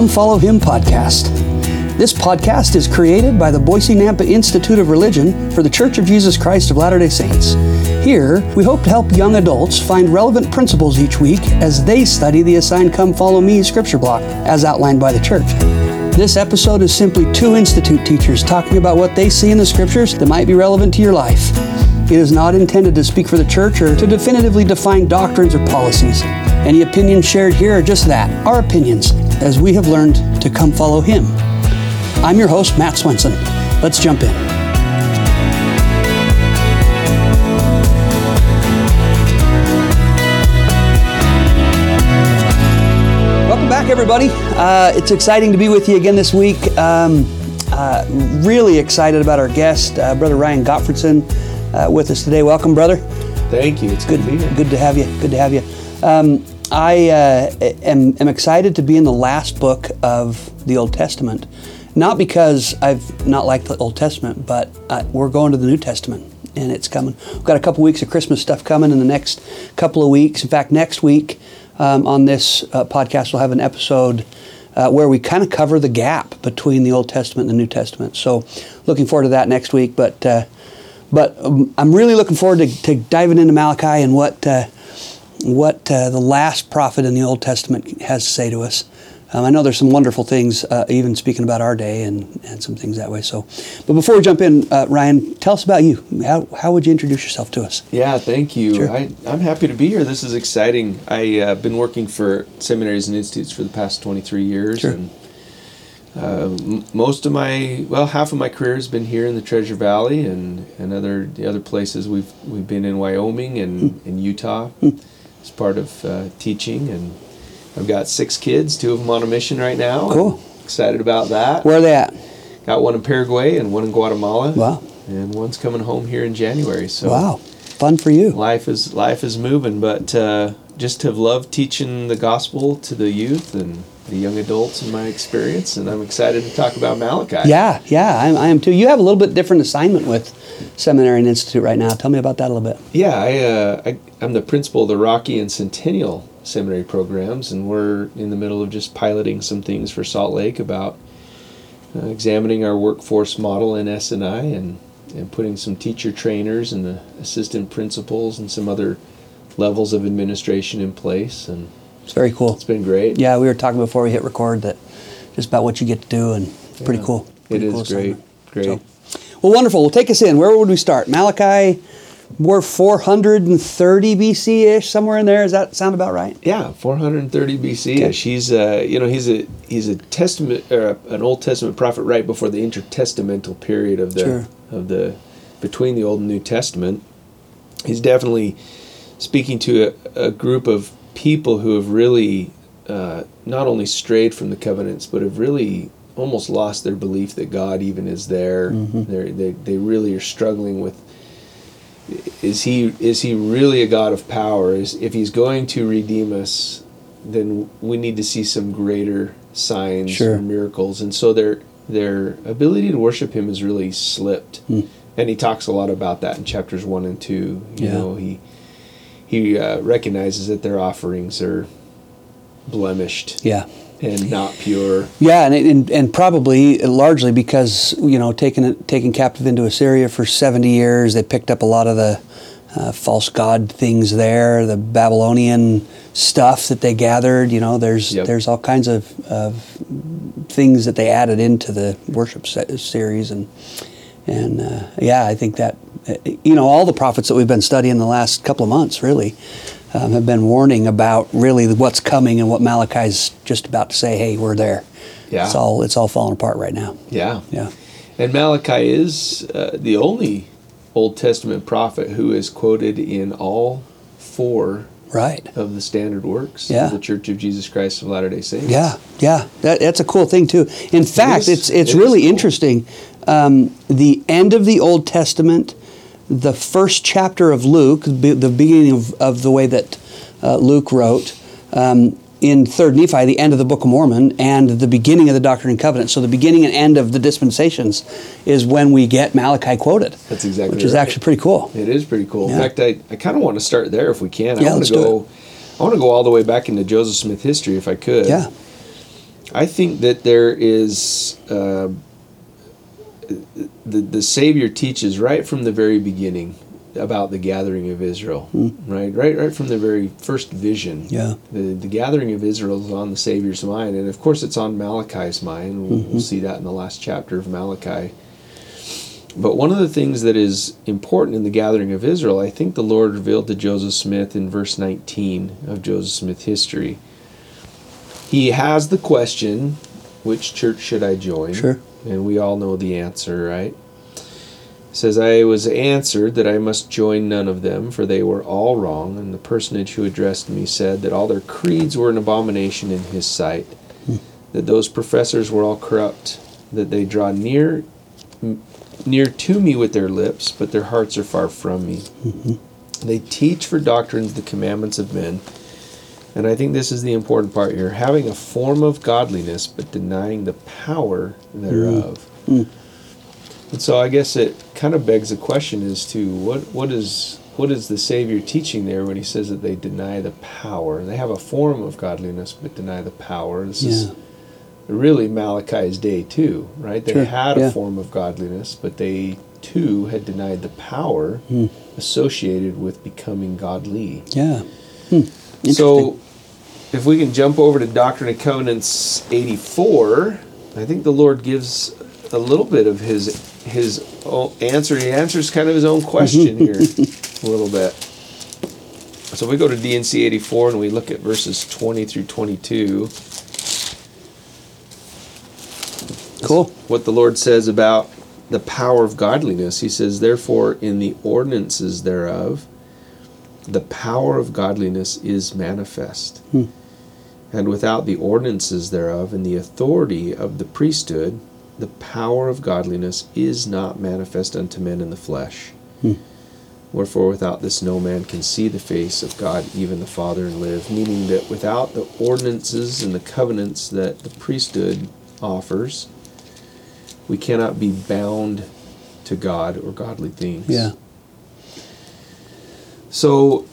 Come Follow Him podcast. This podcast is created by the Boise Nampa Institute of Religion for the Church of Jesus Christ of Latter day Saints. Here, we hope to help young adults find relevant principles each week as they study the assigned Come Follow Me scripture block as outlined by the church. This episode is simply two Institute teachers talking about what they see in the scriptures that might be relevant to your life. It is not intended to speak for the church or to definitively define doctrines or policies. Any opinions shared here are just that, our opinions, as we have learned to come follow Him. I'm your host, Matt Swenson. Let's jump in. Welcome back, everybody. Uh, it's exciting to be with you again this week. Um, uh, really excited about our guest, uh, Brother Ryan Gotfredson, uh, with us today. Welcome, brother. Thank you. It's good, Good, to be here. good to have you. Good to have you. Um, I uh, am, am excited to be in the last book of the Old Testament, not because I've not liked the Old Testament, but uh, we're going to the New Testament, and it's coming. We've got a couple weeks of Christmas stuff coming in the next couple of weeks. In fact, next week um, on this uh, podcast, we'll have an episode. Uh, where we kind of cover the gap between the Old Testament and the New Testament. So, looking forward to that next week. But uh, but um, I'm really looking forward to, to diving into Malachi and what uh, what uh, the last prophet in the Old Testament has to say to us. Um, I know there's some wonderful things, uh, even speaking about our day and, and some things that way. So, but before we jump in, uh, Ryan, tell us about you. How, how would you introduce yourself to us? Yeah, thank you. Sure. I, I'm happy to be here. This is exciting. I've uh, been working for seminaries and institutes for the past 23 years. Sure. And uh, m- most of my, well, half of my career has been here in the Treasure Valley and, and other the other places. We've, we've been in Wyoming and in Utah as part of uh, teaching. And I've got six kids, two of them on a mission right now. Cool. Excited about that. Where are they at? Got one in Paraguay and one in Guatemala. Wow. And one's coming home here in January. So Wow, fun for you. life is life is moving, but uh, just have loved teaching the gospel to the youth and the young adults in my experience, and I'm excited to talk about Malachi. Yeah, yeah, I, I am too. You have a little bit different assignment with Seminary and Institute right now. Tell me about that a little bit. yeah. I, uh, I I'm the principal of the Rocky and Centennial seminary programs, and we're in the middle of just piloting some things for Salt Lake about uh, examining our workforce model in S&I and and and putting some teacher trainers and the assistant principals and some other levels of administration in place, and It's very cool. it's been great. Yeah, we were talking before we hit record that just about what you get to do, and it's pretty Yeah. cool. It Pretty is cool great. Great. So, well, wonderful. Well, take us in. Where would we start? Malachi, we're 430 BC ish, somewhere in there. Does that sound about right? Yeah, 430 BC. Okay. He's uh, you know, he's a he's a testament or an Old Testament prophet right before the intertestamental period of the Sure. of the between the Old and New Testament. He's definitely speaking to a, a group of people who have really uh, not only strayed from the covenants, but have really almost lost their belief that God even is there. They're, they they really are struggling with is he is he really a God of power? Is if he's going to redeem us, then we need to see some greater signs Sure. or miracles. And so their their ability to worship him has really slipped. Hmm. And he talks a lot about that in chapters one and two. You Yeah. know, he he uh, recognizes that their offerings are blemished Yeah. and not pure. Yeah, and, and and probably largely because you know taken it taken captive into Assyria for seventy years, they picked up a lot of the uh, false god things there, the Babylonian stuff that they gathered. You know, there's Yep. there's all kinds of, of things that they added into the worship se- series, and and uh, yeah, I think that you know all the prophets that we've been studying the last couple of months really. Um, have been warning about really what's coming and what Malachi's just about to say. Hey, we're there. Yeah. It's all it's all falling apart right now. Yeah. Yeah. And Malachi is uh, the only Old Testament prophet who is quoted in all four Right. of the standard works Yeah. of the Church of Jesus Christ of Latter Day Saints. Yeah. Yeah. That, that's a cool thing too. In fact, is. it's it's It really cool. interesting. Um, the end of the Old Testament, the first chapter of Luke, the beginning of, of the way that uh, Luke wrote. Um, in Third Nephi, the end of the Book of Mormon, and the beginning of the Doctrine and Covenants. So the beginning and end of the dispensations is when we get Malachi quoted. That's exactly which is right. actually pretty cool. It is pretty cool. Yeah. In fact, I, I kind of want to start there if we can. I Yeah, want to go. I want to go all the way back into Joseph Smith history if I could. Yeah. I think that there is uh, the the Savior teaches right from the very beginning about the gathering of Israel, hmm. right, right, right from the very first vision. Yeah. The the gathering of Israel is on the Savior's mind, and of course it's on Malachi's mind. We'll, we'll mm-hmm. see that in the last chapter of Malachi. But one of the things that is important in the gathering of Israel, I think the Lord revealed to Joseph Smith in verse 19 of Joseph Smith history. He has the question, which church should I join? Sure. And we all know the answer, right? It says, I was answered that I must join none of them, for they were all wrong. And the personage who addressed me said that all their creeds were an abomination in his sight, hmm. that those professors were all corrupt, that they draw near near to me with their lips, but their hearts are far from me. Mm-hmm. They teach for doctrines the commandments of men. And I think this is the important part here having a form of godliness, but denying the power thereof. And so I guess it kind of begs a question as to what, what is what is the Savior teaching there when he says that they deny the power? They have a form of godliness, but deny the power. This is really Malachi's day too, right? They Sure, had a yeah. form of godliness, but they too had denied the power Hmm. associated with becoming godly. Yeah. Hmm. So, if we can jump over to Doctrine and Covenants 84, I think the Lord gives a little bit of his his answer. He answers kind of his own question here a little bit. So we go to D&C 84 and we look at verses 20 through 22. Cool. what the Lord says about the power of godliness. He says, Therefore, in the ordinances thereof, the power of godliness is manifest. Hmm. And without the ordinances thereof and the authority of the priesthood, the power of godliness is not manifest unto men in the flesh. Hmm. Wherefore, without this, no man can see the face of God, even the Father, and live. Meaning that without the ordinances and the covenants that the priesthood offers, we cannot be bound to God or godly things. Yeah. So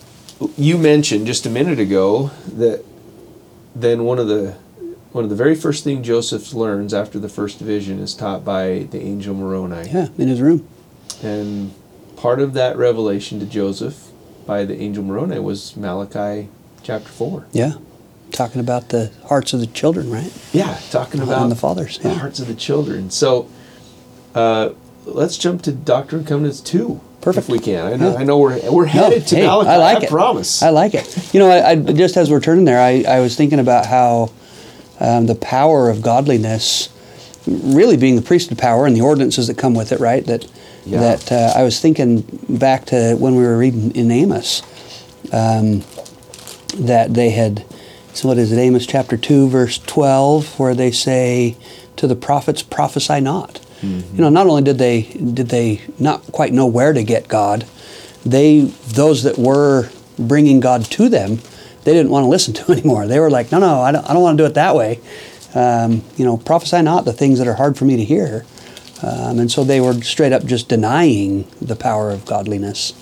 you mentioned just a minute ago that then one of the one of the very first thing Joseph learns after the first vision is taught by the angel Moroni. Yeah. In his room. And part of that revelation to Joseph by the angel Moroni was Malachi chapter 4. Yeah. Talking about the hearts of the children, right? Yeah, talking And about the fathers, the hearts of the children. So uh, let's jump to Doctrine and Covenants 2. Perfect. If we can. I know, Yeah. I know we're, we're headed to hey, Malachi. I like it. I promise. I like it. You know, I, I just as we're turning there, I, I was thinking about how um, the power of godliness, really being the priesthood power and the ordinances that come with it, right? That Yeah. that uh, I was thinking back to when we were reading in Amos, um, that they had. So what is it? Amos chapter two, verse twelve, where they say to the prophets, "Prophesy not." You know, not only did they did they not quite know where to get God, they those that were bringing God to them, they didn't want to listen to anymore. They were like, "No, no, I don't, I don't want to do it that way." Um, you know, prophesy not the things that are hard for me to hear. Um, and so they were straight up just denying the power of godliness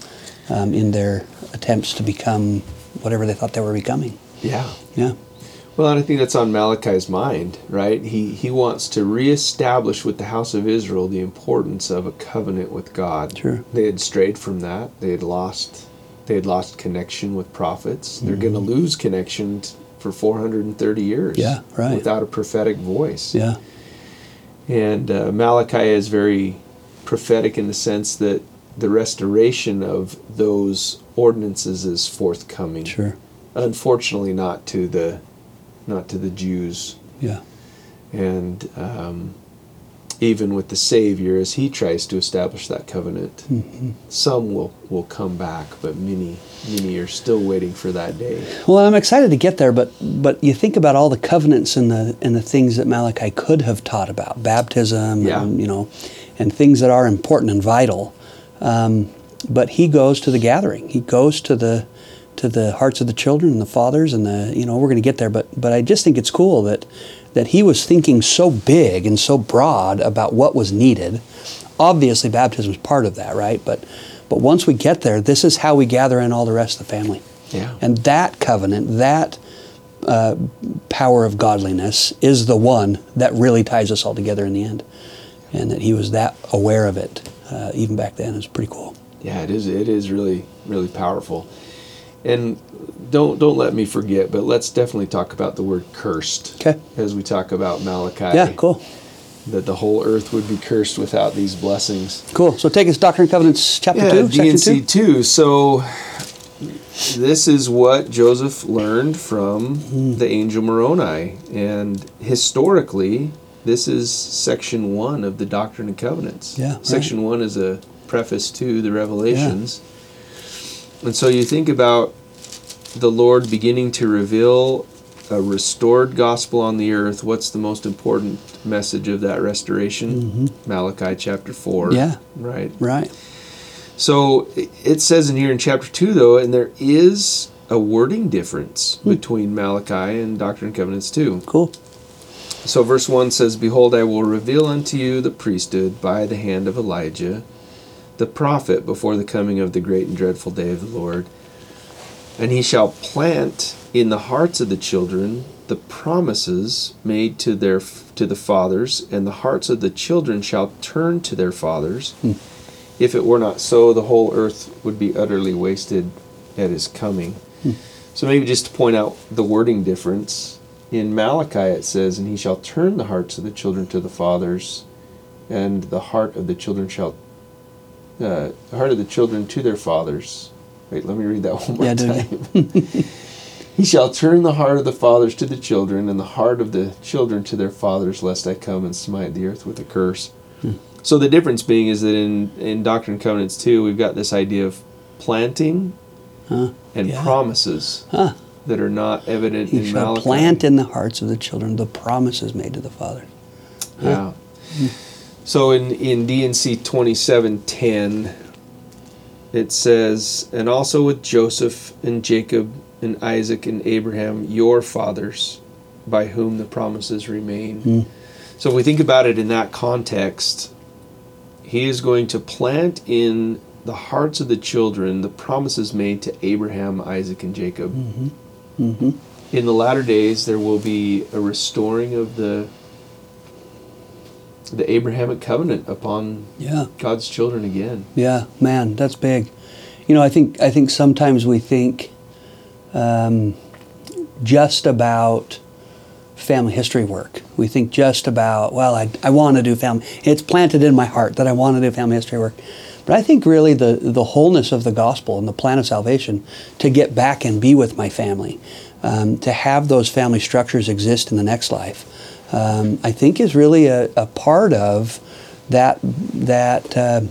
um, in their attempts to become whatever they thought they were becoming. yeah. Yeah. Well, and I think that's on Malachi's mind, right? He he wants to reestablish with the house of Israel the importance of a covenant with God. Sure. They had strayed from that. They had lost they had lost connection with prophets. They're going to lose connection for 430 years. Mm-hmm. Yeah, right. Without a prophetic voice. Yeah. And uh, Malachi is very prophetic in the sense that the restoration of those ordinances is forthcoming. Sure. Unfortunately, not to the not to the Jews, Yeah. and um, even with the Savior, as he tries to establish that covenant, Mm-hmm. some will will come back, but many many are still waiting for that day. Well, I'm excited to get there, but but you think about all the covenants and the and the things that Malachi could have taught about baptism, Yeah. and you know, and things that are important and vital. Um, but he goes to the gathering. He goes to the to the hearts of the children and the fathers and the you know we're going to get there. But but I just think it's cool that that he was thinking so big and so broad about what was needed. Obviously, baptism is part of that, right? But but once we get there, this is how we gather in all the rest of the family. Yeah. And that covenant, that uh, power of godliness is the one that really ties us all together in the end, and that he was that aware of it uh, even back then is pretty cool. Yeah, it is. It is really, really powerful. And don't don't let me forget, but let's definitely talk about the word cursed. Okay. As we talk about Malachi. Yeah, cool, That the whole earth would be cursed without these blessings. cool. So take us Doctrine and Covenants chapter Yeah, two, section D&C two. two. So this is what Joseph learned from Hmm. the angel Moroni, and historically, this is section one of the Doctrine and Covenants. Yeah, right. Section one is a preface to the Revelations, and so you think about the Lord beginning to reveal a restored gospel on the earth. What's the most important message of that restoration? Malachi chapter four. Mm-hmm. Yeah. Right. Right. So it says in here in chapter 2, though, and there is a wording difference Hmm. between Malachi and Doctrine and Covenants 2. Cool. So verse 1 says, Behold, I will reveal unto you the priesthood by the hand of Elijah, the prophet, before the coming of the great and dreadful day of the Lord. And he shall plant in the hearts of the children the promises made to their to the fathers, and the hearts of the children shall turn to their fathers. Hmm. If it were not so, the whole earth would be utterly wasted at his coming. Hmm. So maybe just to point out the wording difference. In Malachi it says, And he shall turn the hearts of the children to the fathers, and the heart of the children shall uh, the heart of the children to their fathers. Wait, let me read that one more Yeah, time. he shall turn the heart of the fathers to the children, and the heart of the children to their fathers, lest I come and smite the earth with a curse. So the difference being is that in, in Doctrine and Covenants 2, we've got this idea of planting Huh. and Yeah. promises Huh. that are not evident He in shall Malachi. plant in the hearts of the children the promises made to the fathers. Yeah. So in in D&C twenty seven ten, it says, and also with Joseph and Jacob and Isaac and Abraham, your fathers, by whom the promises remain. Hmm. So if we think about it in that context, he is going to plant in the hearts of the children the promises made to Abraham, Isaac, and Jacob. Mm-hmm. In the latter days, there will be a restoring of the the Abrahamic covenant upon Yeah. God's children again. Yeah, man, that's big. You know, I think I think sometimes we think um, just about family history work. We think just about well, I, I want to do family. It's planted in my heart that I want to do family history work. But I think really the the wholeness of the gospel and the plan of salvation to get back and be with my family, um, to have those family structures exist in the next life, um, I think is really a, a part of that that. Uh,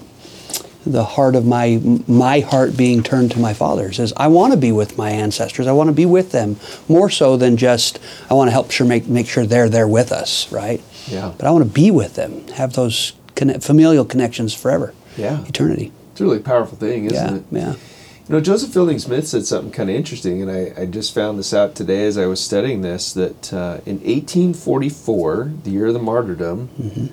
the heart of my my heart being turned to my fathers is I want to be with my ancestors. I want to be with them more so than just I want to help sure make make sure they're there with us, right? Yeah. But I want to be with them, have those conne- familial connections forever, Yeah. eternity. It's a really powerful thing, isn't yeah, it? yeah. You know, Joseph Fielding Smith said something kind of interesting, and I, I just found this out today as I was studying this that uh, in 1844, the year of the martyrdom, Mm-hmm.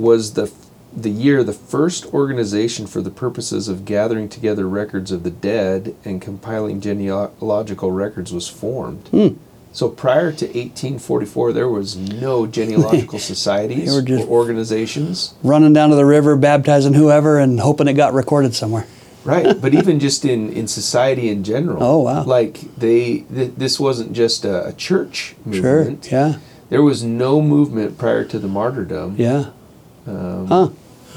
was the the year the first organization for the purposes of gathering together records of the dead and compiling genealogical records was formed. Hmm. So prior to 1844, there was no genealogical societies They were just- or organizations. Running down to the river, baptizing whoever, and hoping it got recorded somewhere. Right but even just in in society in general Oh, wow. like they th- this wasn't just a, a church Sure. movement Yeah. there was no movement prior to the martyrdom Yeah. um, Huh.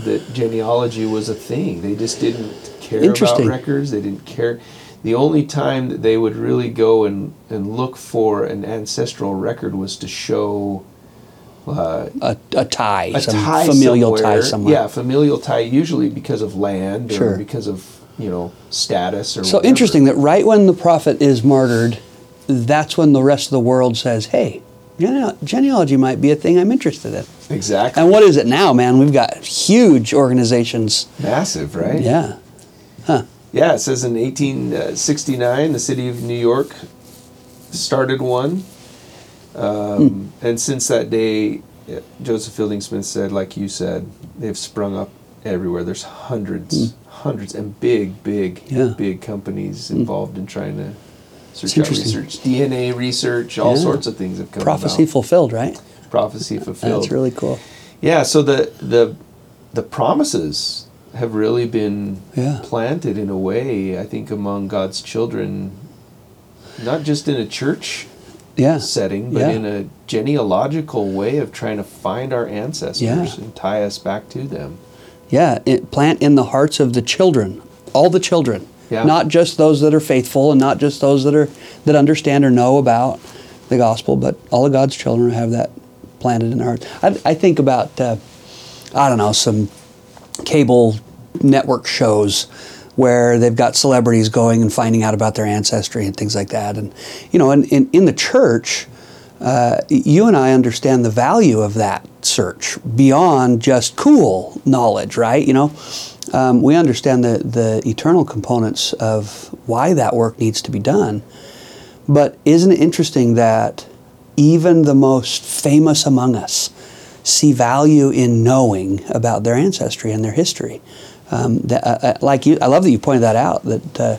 that genealogy was a thing they just didn't care about records they didn't care the only time that they would really go and, and look for an ancestral record was to show uh, A, a tie, a some tie familial somewhere. tie somewhere. Yeah, familial tie, usually because of land Sure. or because of you know status or. So whatever. interesting that right when the prophet is martyred, that's when the rest of the world says, "Hey, gene- genealogy might be a thing I'm interested in." Exactly. And what is it now, man? We've got huge organizations. Massive, right? Yeah. Huh. Yeah, it says in 1869, the city of New York started one. Um, And since that day, uh, Joseph Fielding Smith said, like you said, they've sprung up everywhere. There's hundreds, hundreds, and big, big, Yeah. big companies hmm. involved in trying to Search out research, DNA research, all Yeah. sorts of things have come Prophecy about. fulfilled, right? Prophecy fulfilled. That's really cool. Yeah, so the the the promises have really been Yeah. planted in a way, I think, among God's children, not just in a church Yeah. setting, but Yeah. in a genealogical way of trying to find our ancestors Yeah. and tie us back to them. Yeah, it, plant in the hearts of the children, all the children, Yeah. not just those that are faithful and not just those that are that understand or know about the gospel, but all of God's children have that planted in their hearts. I, I think about uh, I don't know some cable network shows where they've got celebrities going and finding out about their ancestry and things like that, and you know, in in, in the church. Uh, you and I understand the value of that search beyond just cool knowledge, right? You know, um, we understand the, the eternal components of why that work needs to be done. But isn't it interesting that even the most famous among us see value in knowing about their ancestry and their history? Um, that, uh, uh, like you, I love that you pointed that out. That uh,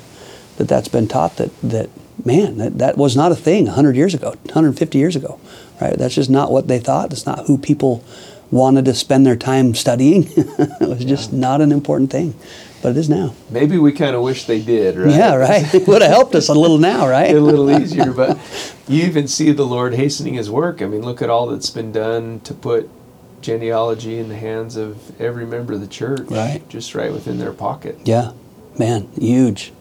that that's been taught. That that man, that, that was not a thing 100 years ago, 150 years ago, right? That's just not what they thought. That's not who people wanted to spend their time studying. it was just not an important thing, but it is now. Maybe we kind of wish they did, right? Yeah, right. It would have helped us a little now, right? a little easier, but you even see the Lord hastening His work. I mean, look at all that's been done to put genealogy in the hands of every member of the church, Right. Just right within their pocket. Yeah, man, huge,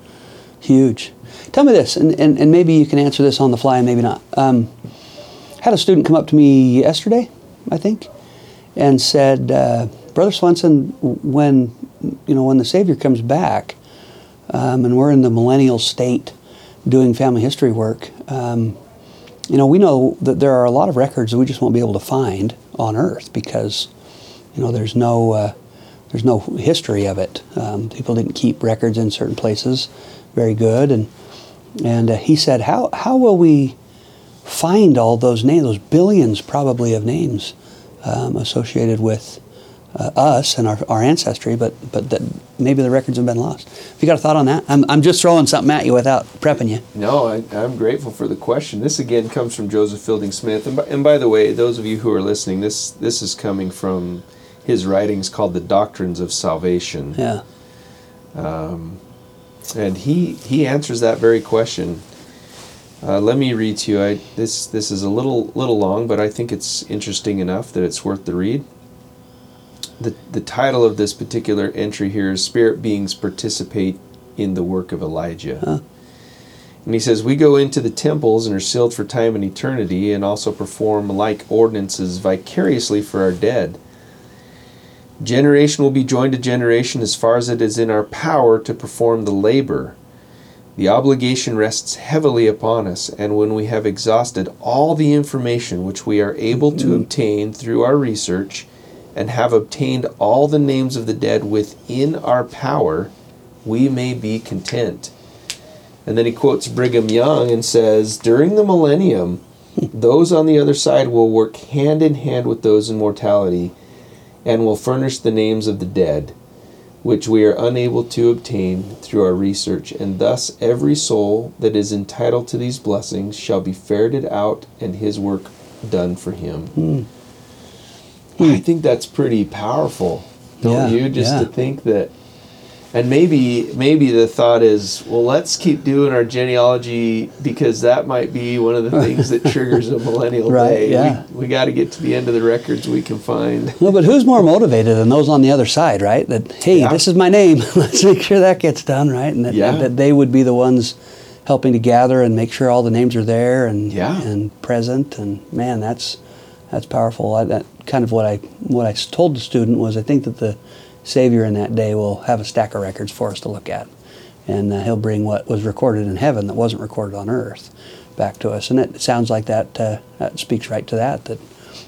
huge. Tell me this, and, and, and maybe you can answer this on the fly, and maybe not. Um, had a student come up to me yesterday, I think, and said, uh, "Brother Swenson, when you know when the Savior comes back, um, and we're in the millennial state doing family history work, um, you know, we know that there are a lot of records that we just won't be able to find on Earth because, you know, there's no uh, there's no history of it. Um, people didn't keep records in certain places very good, and and uh, he said, how how will we find all those names, those billions probably of names um, associated with uh, us and our, our ancestry, but but that maybe the records have been lost. Have you got a thought on that? I'm, I'm just throwing something at you without prepping you. No, I, I'm grateful for the question. This again comes from Joseph Fielding Smith, and by, and by the way, those of you who are listening, this this is coming from his writings called "The Doctrines of Salvation." Yeah. And he he answers that very question. Uh, let me read to you. I, this this is a little little long, but I think it's interesting enough that it's worth the read. the The title of this particular entry here is "Spirit Beings Participate in the Work of Elijah." Huh. And he says, We go into the temples and are sealed for time and eternity, and also perform like ordinances vicariously for our dead. Generation will be joined to generation as far as it is in our power to perform the labor. The obligation rests heavily upon us, and when we have exhausted all the information which we are able to obtain through our research, and have obtained all the names of the dead within our power, we may be content. And then he quotes Brigham Young and says, During the millennium, those on the other side will work hand in hand with those in mortality and will furnish the names of the dead, which we are unable to obtain through our research. And thus, every soul that is entitled to these blessings shall be ferreted out and his work done for him. Hmm. I hmm. think that's pretty powerful, don't Yeah, you? Just yeah. to think that and maybe maybe the thought is, well, let's keep doing our genealogy because that might be one of the things that triggers a millennial Right, day. yeah. We, we got to get to the end of the records we can find. No, but who's more motivated than those on the other side, right? That hey, Yeah. this is my name. Let's make sure that gets done, right? And that, Yeah. that they would be the ones helping to gather and make sure all the names are there and Yeah. and present. And man, that's that's powerful. I, that kind of what I what I told the student was I think that the Savior in that day will have a stack of records for us to look at, and uh, he'll bring what was recorded in heaven that wasn't recorded on earth back to us. And it sounds like that uh, that speaks right to that. That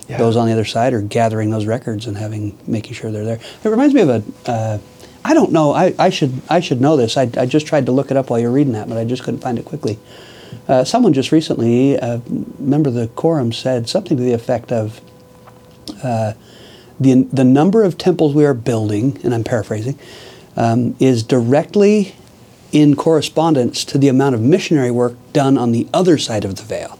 Yeah. those on the other side are gathering those records and having making sure they're there. It reminds me of a. Uh, I don't know. I, I should I should know this. I, I just tried to look it up while you were reading that, but I just couldn't find it quickly. Uh, someone just recently, uh, member of the quorum, said something to the effect of uh, the the number of temples we are building, and I'm paraphrasing, um, is directly in correspondence to the amount of missionary work done on the other side of the veil.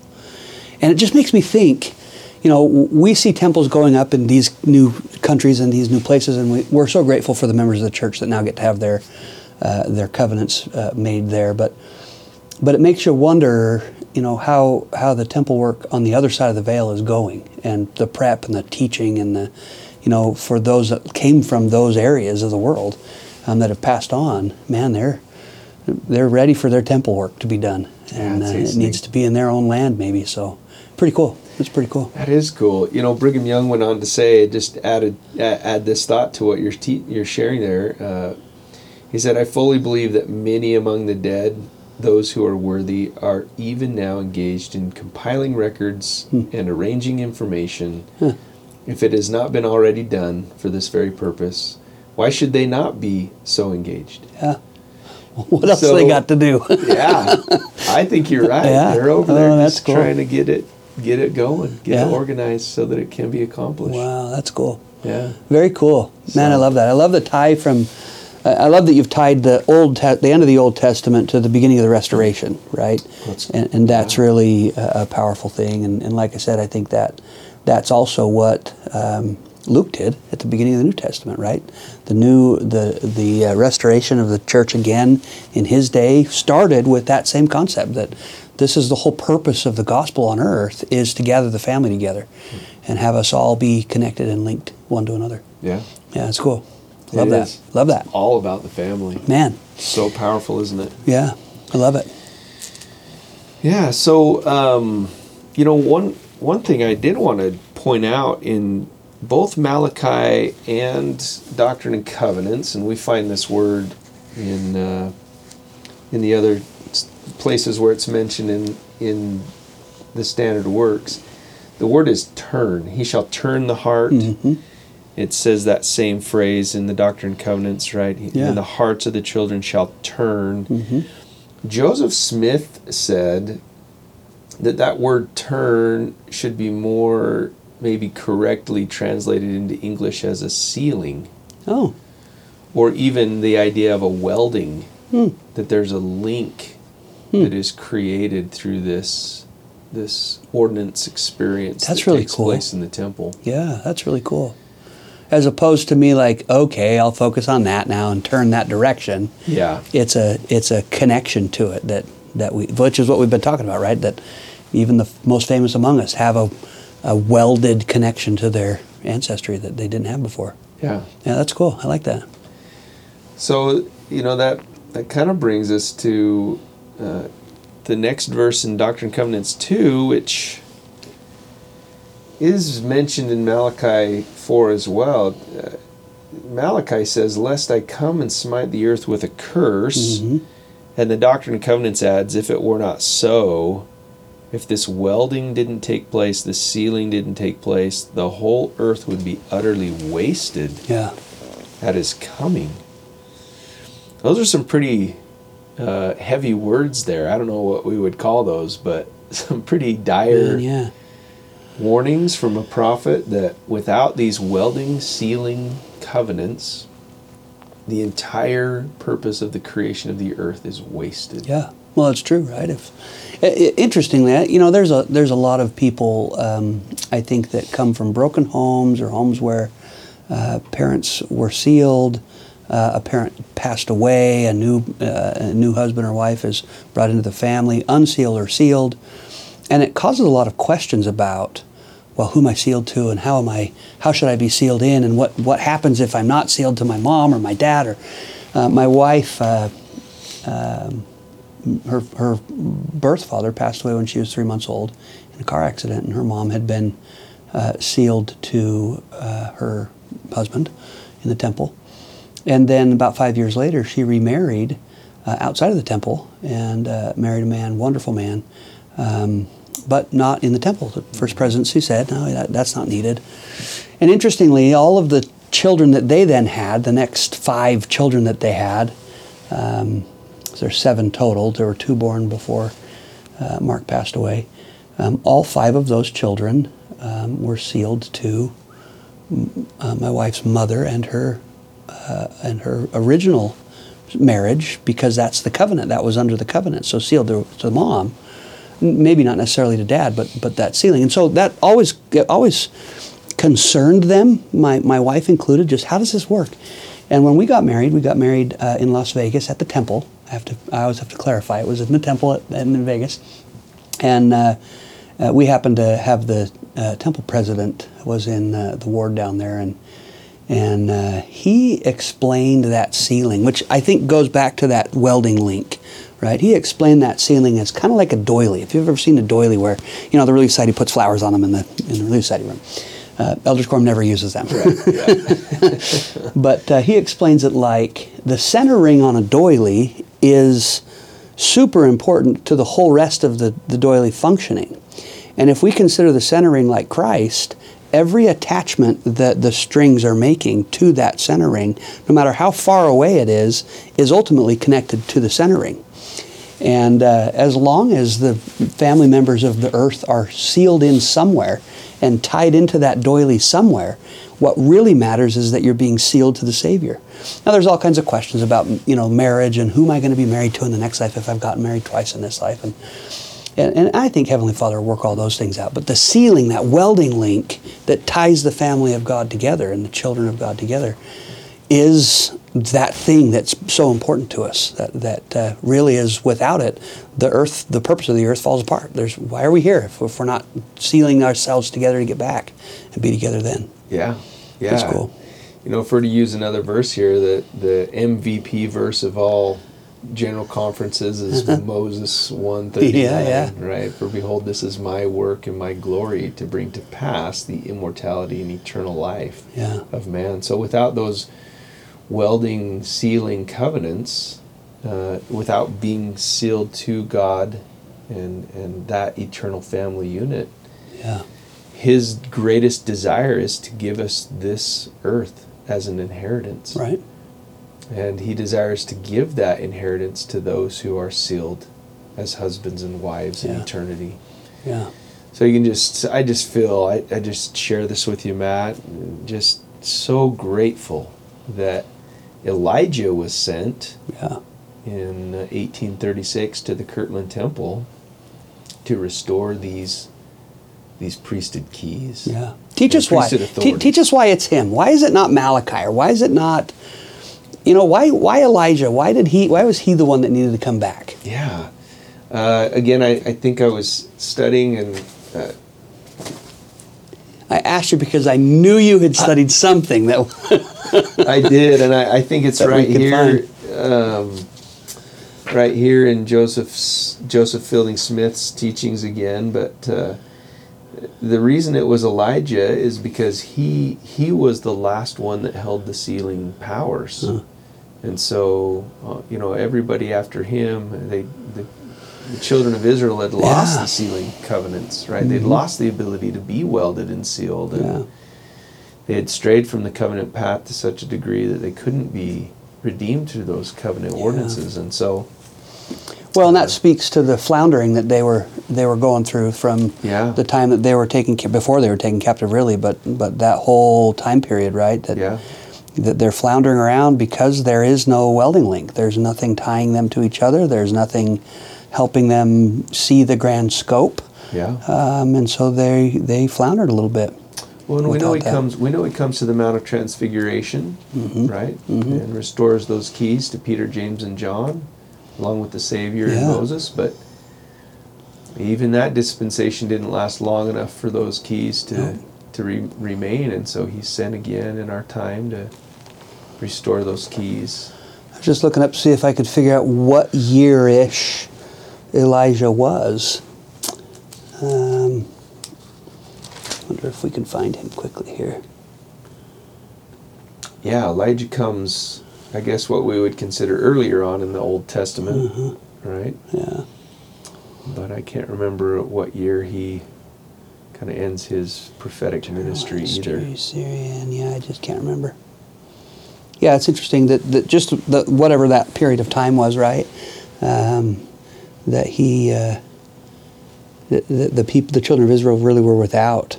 And it just makes me think, you know, we see temples going up in these new countries and these new places, and we, we're so grateful for the members of the church that now get to have their uh, their covenants uh, made there. But but it makes you wonder, you know, how how the temple work on the other side of the veil is going, and the prep and the teaching and the, you know, for those that came from those areas of the world um, that have passed on, man, they're they're ready for their temple work to be done, and uh, it needs to be in their own land, maybe. So, pretty cool. It's pretty cool. That is cool. You know, Brigham Young went on to say, just added add this thought to what you're te- you're sharing there. Uh, he said, "I fully believe that many among the dead, those who are worthy, are even now engaged in compiling records hmm. and arranging information. Huh. If it has not been already done for this very purpose, why should they not be so engaged?" Yeah. What else so, they got to do? yeah, I think you're right. Yeah. They're over there oh, just cool. trying to get it get it going, get yeah. it organized so that it can be accomplished. Wow, that's cool. Yeah, very cool, man. So. I love that. I love the tie from. I love that you've tied the old, te- the end of the Old Testament to the beginning of the Restoration, right? That's, and, and, that's really a, a, powerful thing. And, and, like I said, I think that that's also what um, Luke did at the beginning of the New Testament, right? The new, the the uh, restoration of the church again in his day started with that same concept that this is the whole purpose of the gospel on earth is to gather the family together and have us all be connected and linked one to another. Yeah. Yeah, it's cool. Love it that. Is. Love that. All about the family. Man. So powerful, isn't it? Yeah. I love it. Yeah, so um, you know, one one thing I did want to point out in both Malachi and Doctrine and Covenants, and we find this word in uh, in the other places where it's mentioned in in the standard works. The word is turn. He shall turn the heart. Mm-hmm. It says that same phrase in the Doctrine and Covenants, right? Yeah. And the hearts of the children shall turn. Mm-hmm. Joseph Smith said that that word turn should be more maybe correctly translated into English as a sealing. Oh. Or even the idea of a welding, hmm. that there's a link hmm. that is created through this this ordinance experience that's that really takes cool. place in the temple. Yeah, that's really cool. As opposed to me like, okay, I'll focus on that now and turn that direction. Yeah. It's a it's a connection to it that that we which is what we've been talking about, right? That even the most famous among us have a a welded connection to their ancestry that they didn't have before. Yeah. Yeah, that's cool. I like that. So, you know, that that kind of brings us to uh, the next verse in Doctrine and Covenants 2, which is mentioned in Malachi 4 as well. Uh, Malachi says, Lest I come and smite the earth with a curse. Mm-hmm. And the Doctrine and Covenants adds, If it were not so, if this welding didn't take place, the sealing didn't take place, the whole earth would be utterly wasted yeah. at his coming. Those are some pretty uh, heavy words there. I don't know what we would call those, but some pretty dire Man, yeah. warnings from a prophet that without these welding, sealing covenants, the entire purpose of the creation of the earth is wasted. Yeah, well, it's true, right? If interestingly, you know, there's a there's a lot of people um, I think that come from broken homes or homes where uh, parents were sealed uh, a parent passed away, a new, uh, a new husband or wife is brought into the family, unsealed or sealed. And it causes a lot of questions about, well, who am I sealed to and how am I, how should I be sealed in and what, what happens if I'm not sealed to my mom or my dad or uh, my wife, uh, um, her, her birth father passed away when she was three months old in a car accident, and her mom had been uh, sealed to uh, her husband in the temple. And then about five years later, she remarried uh, outside of the temple and uh, married a man, wonderful man, um, but not in the temple. The first presidency said, no, that, that's not needed. And interestingly, all of the children that they then had, the next five children that they had, um, there's seven total. There were two born before uh, Mark passed away. Um, all five of those children um, were sealed to uh, my wife's mother and her uh, and her original marriage because that's the covenant that was under the covenant. So sealed to, to the mom, maybe not necessarily to dad, but but that sealing. And so that always always concerned them, my my wife included. Just how does this work? And when we got married, we got married uh, in Las Vegas at the temple. I have to I always have to clarify it was in the temple at, in Vegas, and. Uh, uh, we happened to have the uh, temple president was in uh, the ward down there, and and uh, he explained that sealing, which I think goes back to that welding link, right? He explained that sealing as kind of like a doily. If you've ever seen a doily, where you know the relief society puts flowers on them in the in the relief society room, uh, Elders Quorum never uses them. but uh, he explains it like the center ring on a doily is super important to the whole rest of the, the doily functioning. And if we consider the center ring like Christ, every attachment that the strings are making to that center ring, no matter how far away it is, is ultimately connected to the center ring. And uh, as long as the family members of the earth are sealed in somewhere and tied into that doily somewhere, what really matters is that you're being sealed to the Savior. Now, there's all kinds of questions about you know marriage and who am I going to be married to in the next life if I've gotten married twice in this life, and and, and I think Heavenly Father will work all those things out. But the sealing, that welding link that ties the family of God together and the children of God together, is that thing that's so important to us that, that uh, really is without it the earth the purpose of the earth falls apart there's why are we here if, if we're not sealing ourselves together to get back and be together then Yeah, yeah. That's cool. You know, if we're to use another verse here, the the MVP verse of all general conferences is Moses one thirty nine. Yeah, yeah. Right. For behold, this is my work and my glory to bring to pass the immortality and eternal life Yeah. of man. So without those welding, sealing covenants, uh, without being sealed to God and and that eternal family unit, yeah his greatest desire is to give us this earth as an inheritance. right And he desires to give that inheritance to those who are sealed as husbands and wives in eternity. yeah So you can just, I just feel, I, I just share this with you, Matt. Just so grateful that Elijah was sent yeah in uh, 1836 to the Kirtland Temple to restore these these priesthood keys. Yeah. Teach us why. Te- teach us why it's him. Why is it not Malachi? Or why is it not, you know, why why Elijah? Why did he? Why was he the one that needed to come back? Yeah. Uh, again, I, I think I was studying and uh, I asked you because I knew you had studied something that. I did, and I, I think it's right here, um, right here in Joseph's Joseph Fielding Smith's teachings again. But uh, the reason it was Elijah is because he he was the last one that held the sealing powers, Huh. and so uh, you know everybody after him, they the, the children of Israel had lost Yeah. the sealing covenants, right? They'd Mhm. lost the ability to be welded and sealed, and yeah. they had strayed from the covenant path to such a degree that they couldn't be redeemed through those covenant Yeah. ordinances, and so Well, and that speaks to the floundering that they were they were going through from Yeah. the time that they were taken before they were taken captive, really, but but that whole time period, right? That yeah, that they're floundering around because there is no welding link. There's nothing tying them to each other. There's nothing helping them see the grand scope, yeah. um, and so they they floundered a little bit. Well, and we know he that. comes. We know he comes to the Mount of Transfiguration, Mm-hmm. right, and restores those keys to Peter, James, and John, along with the Savior and Moses. But even that dispensation didn't last long enough for those keys to No. to re- remain, and so he's sent again in our time to restore those keys. I was just looking up to see if I could figure out what year ish Elijah was. Um, wonder if we can find him quickly here. Yeah, Elijah comes, I guess, what we would consider earlier on in the Old Testament, Mhm. right? Yeah. But I can't remember what year he kind of ends his prophetic ministry either. History, Syrian, yeah, I just can't remember. Yeah, it's interesting that, that just the, whatever that period of time was, right? Um, that he, uh, the, the, the people, the children of Israel really were without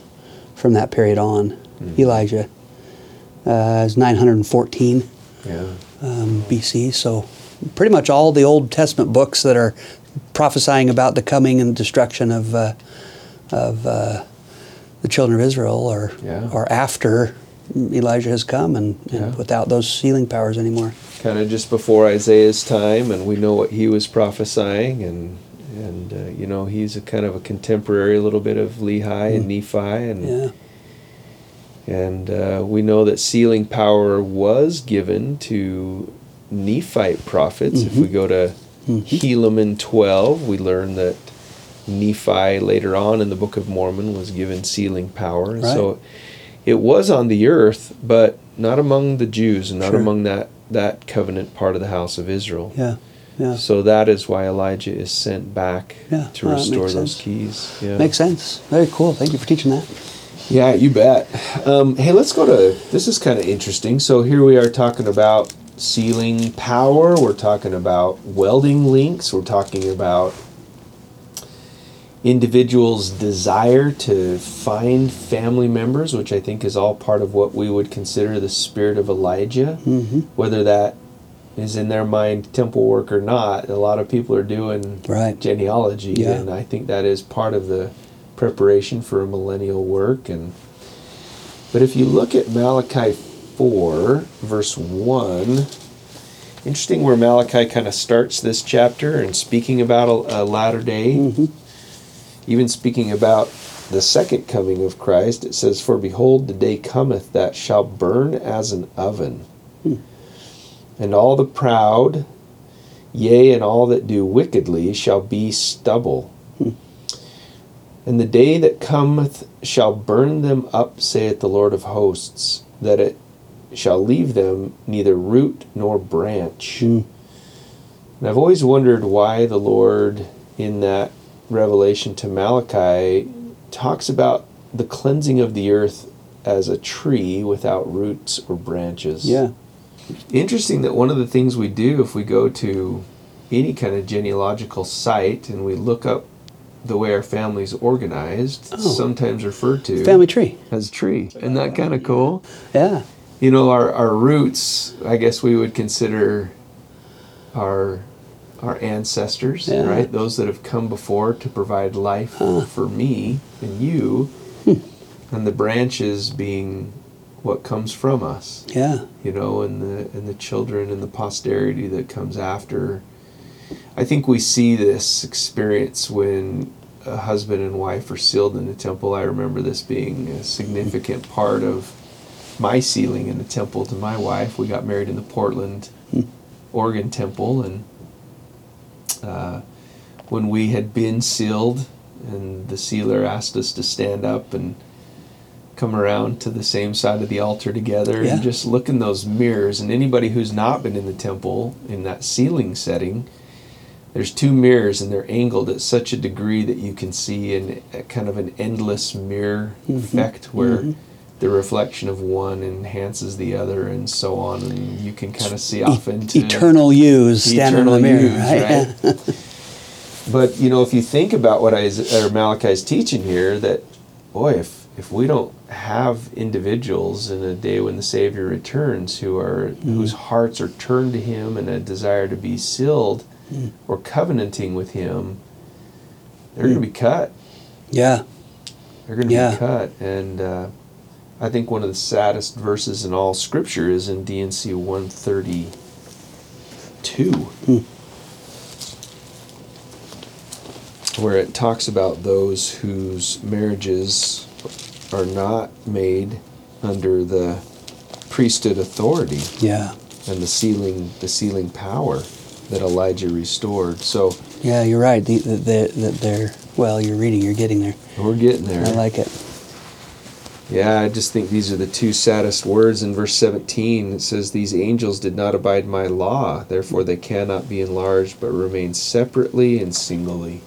from that period on. Mhm. Elijah uh, is 914 Yeah. um, BC, so pretty much all the Old Testament books that are prophesying about the coming and destruction of uh, of uh, the children of Israel, or Yeah. or after Elijah has come, and, and Yeah. without those sealing powers anymore. kind of just before Isaiah's time, and we know what he was prophesying, and and uh, you know he's a kind of a contemporary, a little bit of Lehi and Nephi, and Yeah, and uh, we know that sealing power was given to Nephite prophets. If we go to Helaman twelve, we learn that Nephi later on in the Book of Mormon was given sealing power, and so it was on the earth, but not among the Jews, and not Sure. among that that covenant part of the house of Israel. yeah, yeah. So that is why Elijah is sent back Yeah, to oh, that restore those sense. keys. Yeah. Makes sense. Very cool. Thank you for teaching that. Yeah, you bet. Um, hey, let's go to this is kind of interesting. So here we are talking about sealing power. We're talking about welding links. We're talking about individuals' desire to find family members, which I think is all part of what we would consider the spirit of Elijah. Mm-hmm. Whether that is in their mind temple work or not, a lot of people are doing Right. genealogy, Yeah. and I think that is part of the preparation for a millennial work. And but if you look at Malachi four, verse one, interesting where Malachi kind of starts this chapter and speaking about a, a latter day, Mm-hmm. Even speaking about the second coming of Christ. It says, "For behold, the day cometh that shall burn as an oven." And all the proud, yea, and all that do wickedly, shall be stubble. And the day that cometh shall burn them up, saith the Lord of hosts, that it shall leave them neither root nor branch. Mm. And I've always wondered why the Lord, in that revelation to Malachi, talks about the cleansing of the earth as a tree without roots or branches. Yeah. Interesting that one of the things we do if we go to any kind of genealogical site and we look up the way our family's organized, Oh. sometimes referred to Family tree. as tree. Isn't that kind of cool? Yeah. You know, our, our roots, I guess we would consider our our ancestors, Yeah. right? Those that have come before to provide life Huh. for me and you, hmm. and the branches being what comes from us Yeah. you know, and the and the children and the posterity that comes after. I think we see this experience when a husband and wife are sealed in the temple. I remember this being a significant part of my sealing in the temple to my wife. We got married in the Portland, hmm. Oregon temple, and uh, when we had been sealed, and the sealer asked us to stand up and come around to the same side of the altar together Yeah. and just look in those mirrors. And anybody who's not been in the temple in that sealing setting, there's two mirrors and they're angled at such a degree that you can see in a kind of an endless mirror effect where the reflection of one enhances the other and so on and you can kind of see off into Eternal yous standing in the eternal mirror. use, right? But you know, if you think about what Isaiah, or Malachi's teaching here, that boy, if if we don't have individuals in a day when the Savior returns who are mm-hmm. whose hearts are turned to Him and a desire to be sealed mm. or covenanting with Him, they're going to mm. be cut. yeah. They're going to Yeah. be cut, and uh, I think one of the saddest verses in all Scripture is in D&C one thirty two. Hmm. where it talks about those whose marriages are not made under the priesthood authority Yeah. and the sealing the sealing power that Elijah restored. So Yeah, you're right. The, the, the, the, they're, well, you're reading, you're getting there. we're getting there. I like it. Yeah, I just think these are the two saddest words in verse 17. It says, These angels did not abide my law, therefore they cannot be enlarged, but remain separately and singly,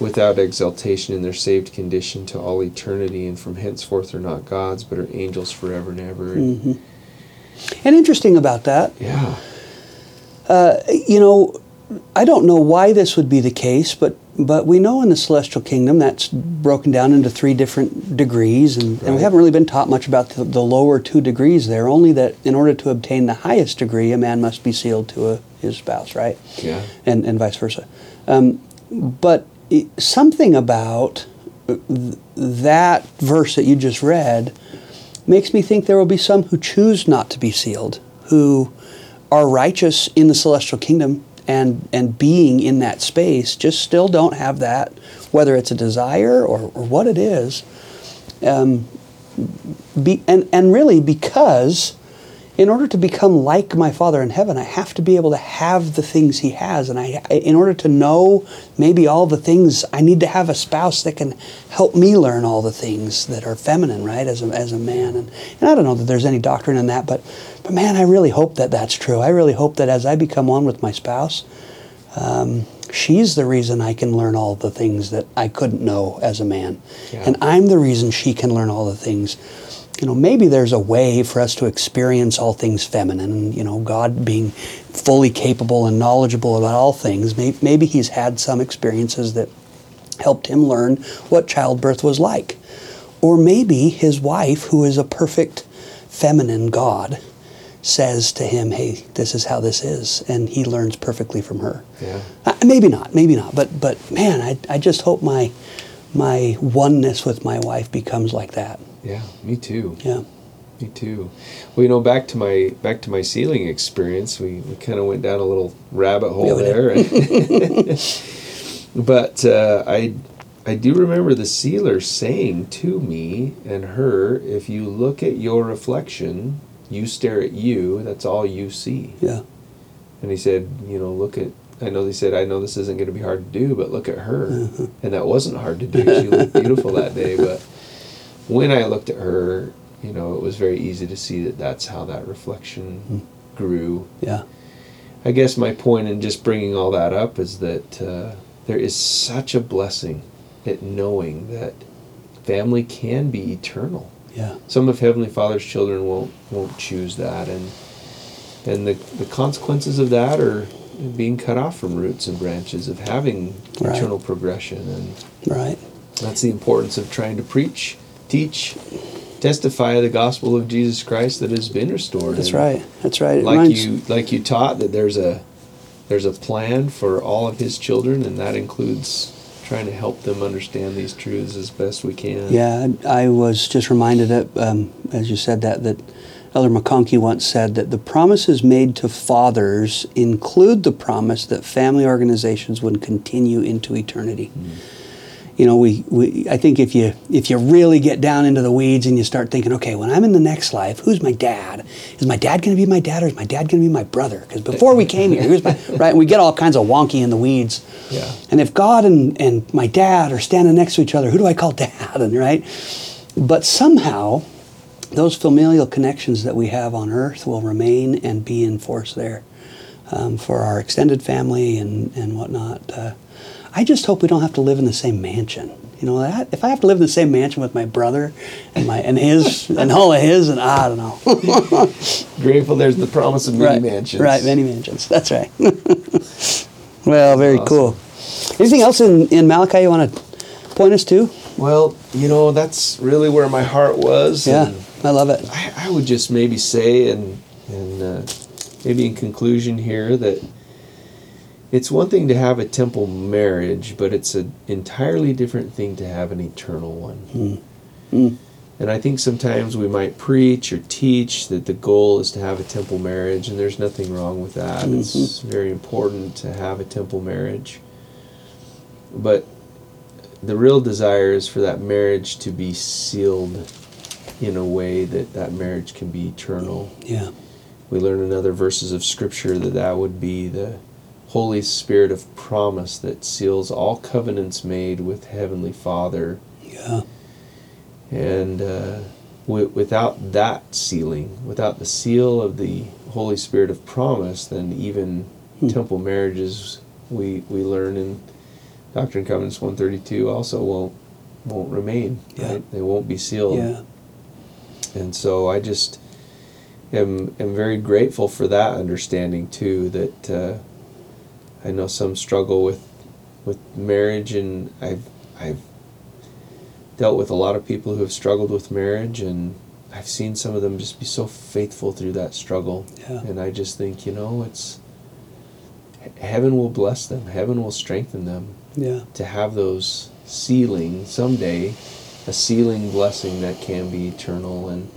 without exaltation in their saved condition to all eternity, and from henceforth are not gods, but are angels forever and ever. And And interesting about that, Yeah. Uh, you know, I don't know why this would be the case, but but we know in the celestial kingdom that's broken down into three different degrees, and, and we haven't really been taught much about the, the lower two degrees there. Only that in order to obtain the highest degree, a man must be sealed to a his spouse, right? Yeah. And and vice versa. Um, but it, something about th- that verse that you just read makes me think there will be some who choose not to be sealed, who are righteous in the celestial kingdom and and being in that space just still don't have that, whether it's a desire or, or what it is. Um, be, and, and really because in order to become like my father in heaven i have to be able to have the things he has and i in order to know maybe all the things i need to have a spouse that can help me learn all the things that are feminine right as a, as a man and, and i don't know that there's any doctrine in that but but man i really hope that that's true i really hope that as i become one with my spouse um, she's the reason I can learn all the things that I couldn't know as a man. Yeah. And I'm the reason she can learn all the things. You know, maybe there's a way for us to experience all things feminine, you know, God being fully capable and knowledgeable about all things. Maybe, maybe He's had some experiences that helped him learn what childbirth was like. Or maybe his wife, who is a perfect feminine God, says to him, "Hey, this is how this is," and he learns perfectly from her. Yeah. Uh, maybe not, maybe not, but but man, I, I just hope my my oneness with my wife becomes like that. Yeah, me too. Yeah, Me too. Well, you know, back to my back to my sealing experience, we, we kind of went down a little rabbit hole Yeah, there. but uh, I I do remember the sealer saying to me and her, if you look at your reflection, you stare at you, that's all you see. yeah, And he said, you know, look at. I know they said, I know this isn't going to be hard to do, but look at her. Mm-hmm. And that wasn't hard to do. She looked beautiful that day. But when I looked at her, you know, it was very easy to see that that's how that reflection grew. yeah, I guess my point in just bringing all that up is that uh, there is such a blessing at knowing that family can be eternal yeah, some of Heavenly Father's children won't won't choose that, and and the the consequences of that are being cut off from roots and branches of having Right. eternal progression, and right. that's the importance of trying to preach, teach, testify the gospel of Jesus Christ that has been restored. That's And right. That's right. It Like reminds- you like you taught that there's a there's a plan for all of His children, and that includes trying to help them understand these truths as best we can. Yeah, I was just reminded that, um, as you said that, that Elder McConkie once said that the promises made to fathers include the promise that family organizations would continue into eternity. You know, we, we I think if you if you really get down into the weeds and you start thinking, okay, when I'm in the next life, who's my dad? Is my dad going to be my dad or is my dad going to be my brother? Because before we came here, he was my right. And we get all kinds of wonky in the weeds. Yeah. And if God and, and my dad are standing next to each other, who do I call dad? And right? But somehow those familial connections that we have on earth will remain and be in force there um, for our extended family and, and whatnot. Uh, I just hope we don't have to live in the same mansion. You know, that if I have to live in the same mansion with my brother and my and his and all of his and I don't know. Grateful there's the promise of many right, mansions. right, many mansions. That's right. well, very Awesome. cool. Anything else in, in Malachi you want to point us to? Well, you know, that's really where my heart was. Yeah, I love it. I, I would just maybe say, and, and uh, maybe in conclusion here, that it's one thing to have a temple marriage, but it's an entirely different thing to have an eternal one. Mm. And I think sometimes we might preach or teach that the goal is to have a temple marriage, and there's nothing wrong with that. It's very important to have a temple marriage. But the real desire is for that marriage to be sealed in a way that that marriage can be eternal. Yeah, We learn in other verses of Scripture that that would be the Holy Spirit of promise that seals all covenants made with Heavenly Father yeah, and uh, wi- without that sealing, without the seal of the Holy Spirit of promise, then even Hmm. temple marriages we we learn in Doctrine and Covenants one thirty two also won't won't remain. Yeah. Right? They won't be sealed. yeah, And so I just am am very grateful for that understanding too. That uh, I know some struggle with with marriage, and I've I've dealt with a lot of people who have struggled with marriage, and I've seen some of them just be so faithful through that struggle. Yeah. And I just think you know it's heaven will bless them. Heaven will strengthen them Yeah. to have those sealing someday, a sealing blessing that can be eternal. And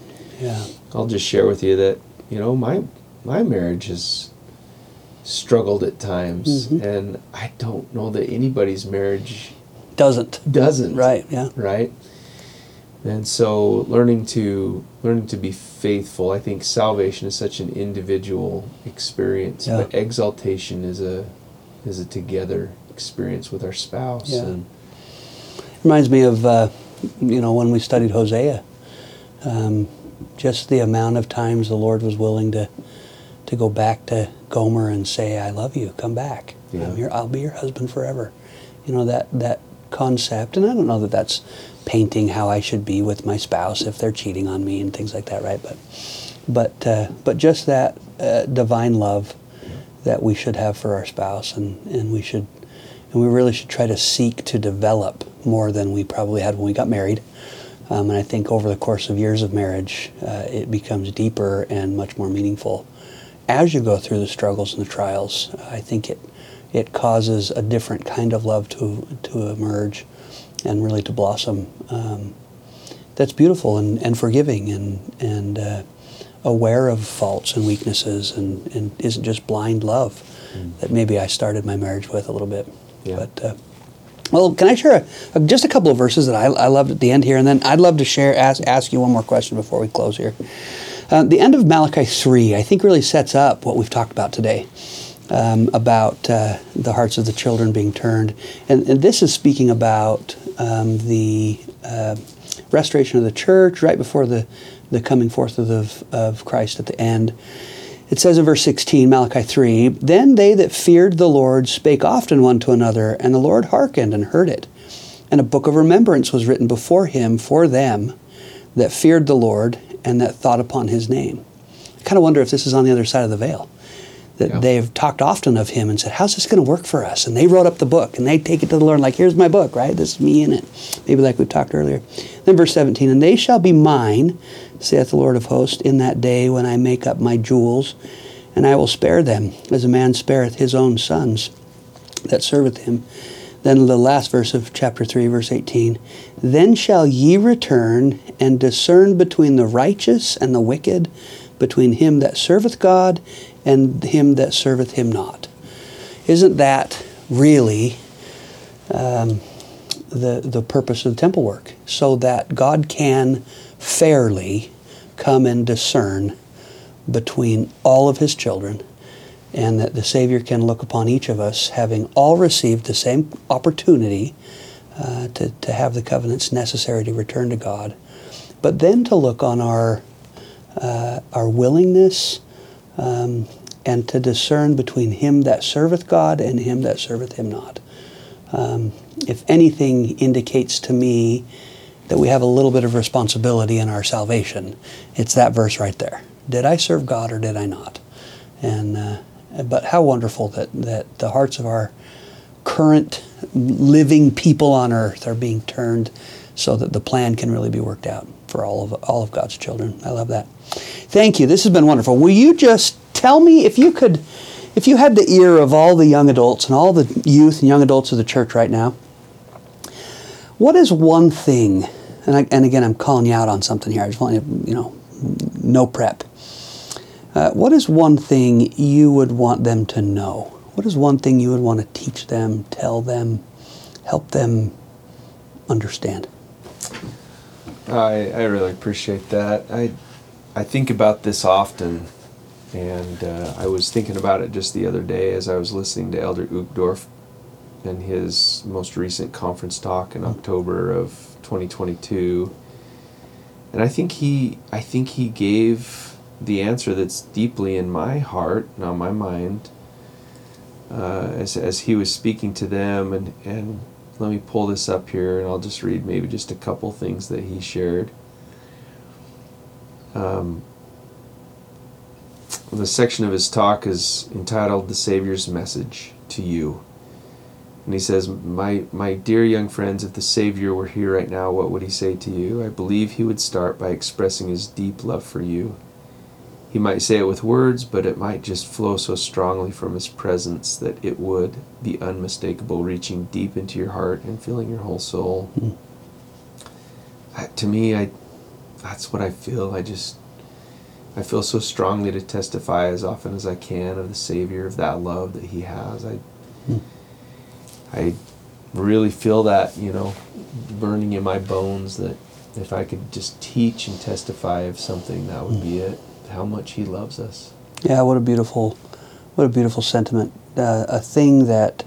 Yeah. I'll just share with you that you know my my marriage has struggled at times, Mhm. and I don't know that anybody's marriage Doesn't. doesn't. Right. Yeah. Right. And so learning to learning to be faithful, I think salvation is such an individual experience, Yeah. but exaltation is a is a together experience with our spouse. Yeah. And Reminds me of, uh, you know, when we studied Hosea. Um, just the amount of times the Lord was willing to to go back to Gomer and say, "I love you. Come back. Yeah. I'm your, I'll be your husband forever." You know that that concept, and I don't know that that's painting how I should be with my spouse if they're cheating on me and things like that, right? But but uh, but just that uh, divine love that we should have for our spouse, and and we should and we really should try to seek to develop more than we probably had when we got married. Um, and I think over the course of years of marriage, uh, it becomes deeper and much more meaningful. As you go through the struggles and the trials, I think it it causes a different kind of love to to emerge and really to blossom. Um, that's beautiful and, and forgiving and and uh, aware of faults and weaknesses and, and isn't just blind love that maybe I started my marriage with a little bit. Yeah. But uh, well, can I share a, just a couple of verses that I, I loved at the end here, and then I'd love to share ask ask you one more question before we close here. Uh, the end of Malachi three, I think, really sets up what we've talked about today. Um, about uh, the hearts of the children being turned, and, and this is speaking about um, the uh, restoration of the church right before the, the coming forth of, the, of Christ at the end. It says in verse 16, Malachi 3 Then they that feared the Lord spake often one to another, and the Lord hearkened and heard it. And a book of remembrance was written before him for them that feared the Lord and that thought upon his name. I kind of wonder if this is on the other side of the veil. That Yeah. they've talked often of him and said, How's this going to work for us? And they wrote up the book and they take it to the Lord, like, Here's my book, right? This is me in it. Maybe like we've talked earlier. Then verse 17, And they shall be mine, saith the Lord of hosts, in that day when I make up my jewels, and I will spare them, as a man spareth his own sons that serveth him. Then the last verse of chapter 3, verse 18 Then shall ye return and discern between the righteous and the wicked, between him that serveth God and him that serveth him not. Isn't that really um, the, the purpose of the temple work? So that God can fairly come and discern between all of his children and that the Savior can look upon each of us having all received the same opportunity uh, to, to have the covenants necessary to return to God, but then to look on our, uh, our willingness um, and to discern between him that serveth God and him that serveth him not. Um, if anything indicates to me that we have a little bit of responsibility in our salvation, it's that verse right there. Did I serve God or did I not? And uh, but how wonderful that that the hearts of our current living people on earth are being turned so that the plan can really be worked out for all of all of God's children. I love that. Thank you. This has been wonderful. Will you just tell me if you could if you had the ear of all the young adults and all the youth and young adults of the church right now, what is one thing, and, I, and again, I'm calling you out on something here. I just want you, you know, no prep. Uh, what is one thing you would want them to know? What is one thing you would want to teach them, tell them, help them understand? I, I really appreciate that. I I think about this often, and uh, I was thinking about it just the other day as I was listening to Elder Uchtdorf in his most recent conference talk in October of 2022. And I think he I think he gave the answer that's deeply in my heart and on my mind uh, as, as he was speaking to them and, and let me pull this up here and I'll just read maybe just a couple things that he shared. Um, the section of his talk is entitled The Savior's Message to You. And he says, my, my dear young friends, if the Savior were here right now, what would he say to you? I believe he would start by expressing his deep love for you. He might say it with words, but it might just flow so strongly from his presence that it would be unmistakable, reaching deep into your heart and filling your whole soul. Mm. To me, I that's what I feel. I just I feel so strongly to testify as often as I can of the Savior, of that love that He has. I Mm. I really feel that, you know, burning in my bones that if I could just teach and testify of something, that would be it. How much He loves us. Yeah, what a beautiful, what a beautiful sentiment. Uh, a thing that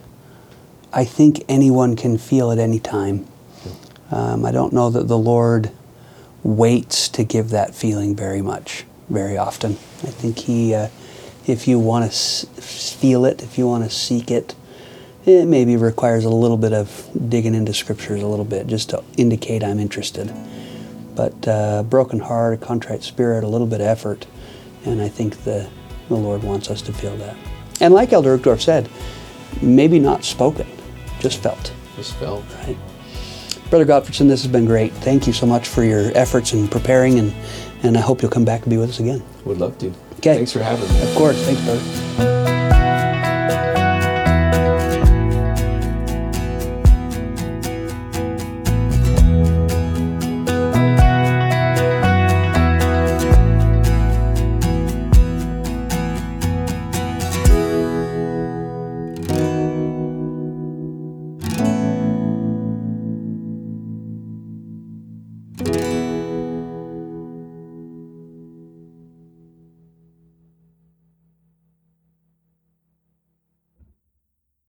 I think anyone can feel at any time. Um, I don't know that the Lord waits to give that feeling very much, very often. I think He, uh, if you want to s- feel it, if you want to seek it, it maybe requires a little bit of digging into scriptures a little bit just to indicate I'm interested. But uh, broken heart, a contrite spirit, a little bit of effort, and I think the, the Lord wants us to feel that. And like Elder Uchtdorf said, maybe not spoken, just felt. Just felt. Right. Brother Gotfredson, this has been great. Thank you so much for your efforts in preparing, and, and I hope you'll come back and be with us again. Would love to. Okay. Thanks for having me. Of course. Thanks, brother.